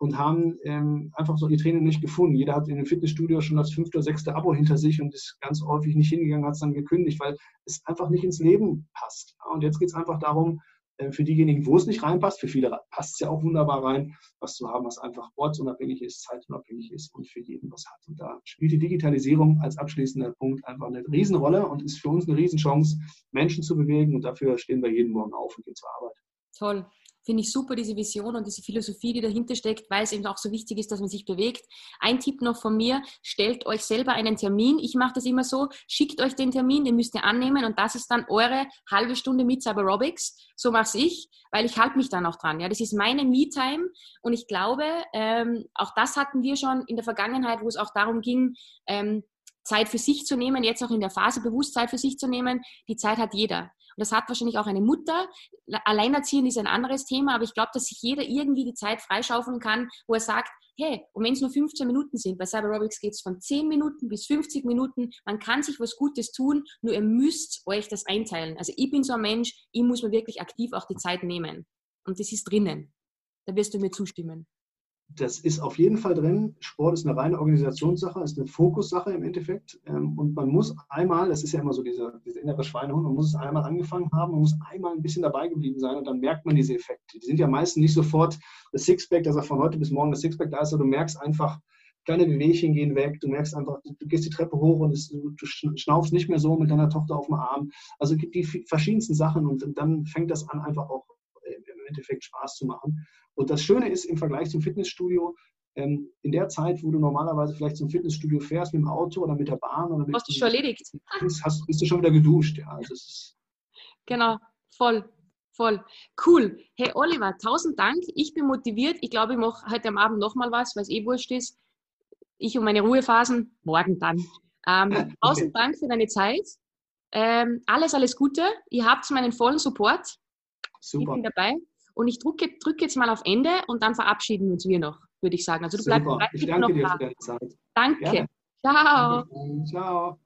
und haben ähm, einfach so ihr Training nicht gefunden. Jeder hat in dem Fitnessstudio schon das fünfte oder sechste Abo hinter sich und ist ganz häufig nicht hingegangen, hat es dann gekündigt, weil es einfach nicht ins Leben passt. Und jetzt geht es einfach darum, äh, für diejenigen, wo es nicht reinpasst, für viele passt es ja auch wunderbar rein, was zu haben, was einfach ortsunabhängig ist, zeitunabhängig ist und für jeden was hat. Und da spielt die Digitalisierung als abschließender Punkt einfach eine Riesenrolle und ist für uns eine Riesenchance, Menschen zu bewegen. Und dafür stehen wir jeden Morgen auf und gehen zur Arbeit. Toll finde ich super, diese Vision und diese Philosophie, die dahinter steckt, weil es eben auch so wichtig ist, dass man sich bewegt. Ein Tipp noch von mir, stellt euch selber einen Termin. Ich mache das immer so, schickt euch den Termin, den müsst ihr annehmen und das ist dann eure halbe Stunde mit Cyberobics. So mache ich, weil ich halte mich dann auch dran. Ja, das ist meine Me-Time und ich glaube, ähm, auch das hatten wir schon in der Vergangenheit, wo es auch darum ging, ähm, Zeit für sich zu nehmen, jetzt auch in der Phase Bewusstsein für sich zu nehmen. Die Zeit hat jeder. Und das hat wahrscheinlich auch eine Mutter. Alleinerziehend ist ein anderes Thema, aber ich glaube, dass sich jeder irgendwie die Zeit freischaufeln kann, wo er sagt, hey, und wenn es nur 15 Minuten sind, bei Cyberobics geht es von 10 Minuten bis 50 Minuten, man kann sich was Gutes tun, nur ihr müsst euch das einteilen. Also ich bin so ein Mensch, ich muss mir wirklich aktiv auch die Zeit nehmen. Und das ist drinnen. Da wirst du mir zustimmen. Das ist auf jeden Fall drin. Sport ist eine reine Organisationssache, ist eine Fokussache im Endeffekt. Ähm, und man muss einmal, das ist ja immer so dieser, dieser innere Schweinehund, man muss es einmal angefangen haben, man muss einmal ein bisschen dabei geblieben sein und dann merkt man diese Effekte. Die sind ja meistens nicht sofort das Sixpack, dass er von heute bis morgen das Sixpack da ist, aber du merkst einfach, kleine Bewegchen gehen weg, du merkst einfach, du gehst die Treppe hoch und es, du schnaufst nicht mehr so mit deiner Tochter auf dem Arm. Also es gibt die verschiedensten Sachen und dann fängt das an, einfach auch Endeffekt Spaß zu machen. Und das Schöne ist im Vergleich zum Fitnessstudio, ähm, in der Zeit, wo du normalerweise vielleicht zum Fitnessstudio fährst mit dem Auto oder mit der Bahn oder mit hast du schon erledigt. Hast, bist du schon wieder geduscht, ja. Also genau, voll, voll. Cool. Hey Oliver, tausend Dank. Ich bin motiviert. Ich glaube, ich mache heute am Abend nochmal was, weil es eh wurscht ist. Ich und meine Ruhephasen, morgen dann. Ähm, (laughs) tausend okay. Dank für deine Zeit. Ähm, alles, alles Gute. Ihr habt meinen vollen Support. Super. Ich bin dabei. Und ich drücke, drücke jetzt mal auf Ende und dann verabschieden uns wir noch, würde ich sagen. Also du bleibst Super. Ich danke dir da. für deine Zeit. Danke. Gerne. Ciao. Ciao.